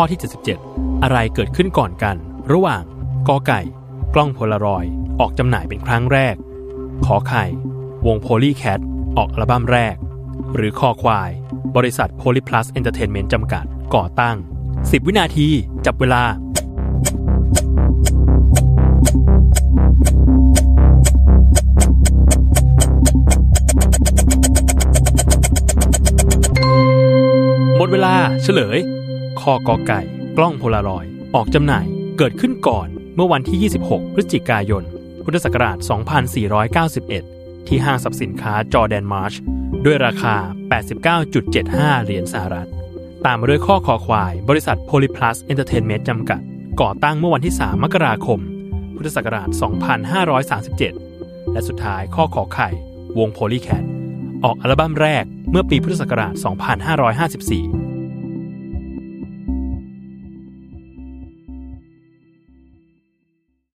ข้อที่ 77 อะไรเกิดขึ้นก่อนกัน ระหว่างกอไก่ กล้องโพลารอยด์ออกจำหน่ายเป็นครั้งแรก ขอไข่ วงโพลีแคทออกอัลบั้มแรก หรือคอควาย บริษัทโพลีพลัสเอนเตอร์เทนเมนต์จำกัดก่อตั้ง 10 วินาที จับเวลาหมดเวลาเฉลย ข้อกอไก่ กล้องโพลารอยด์ออกจำหน่ายเกิดขึ้นก่อนเมื่อวันที่ 26 พฤศจิกายน พุทธศักราช 2491 ที่ห้างสรรพสินค้าจอร์แดนมาร์ช ด้วยราคา 89.75 เหรียญสหรัฐ ตามมาด้วยข้อคอควาย บริษัทโพลีพลัสเอนเตอร์เทนเมนต์จำกัด ก่อตั้งเมื่อวันที่ 3 มกราคม พุทธศักราช 2537 และสุดท้ายข้อขอไข่ วงโพลีแคทออกอัลบั้มแรกเมื่อปีพุทธศักราช 2554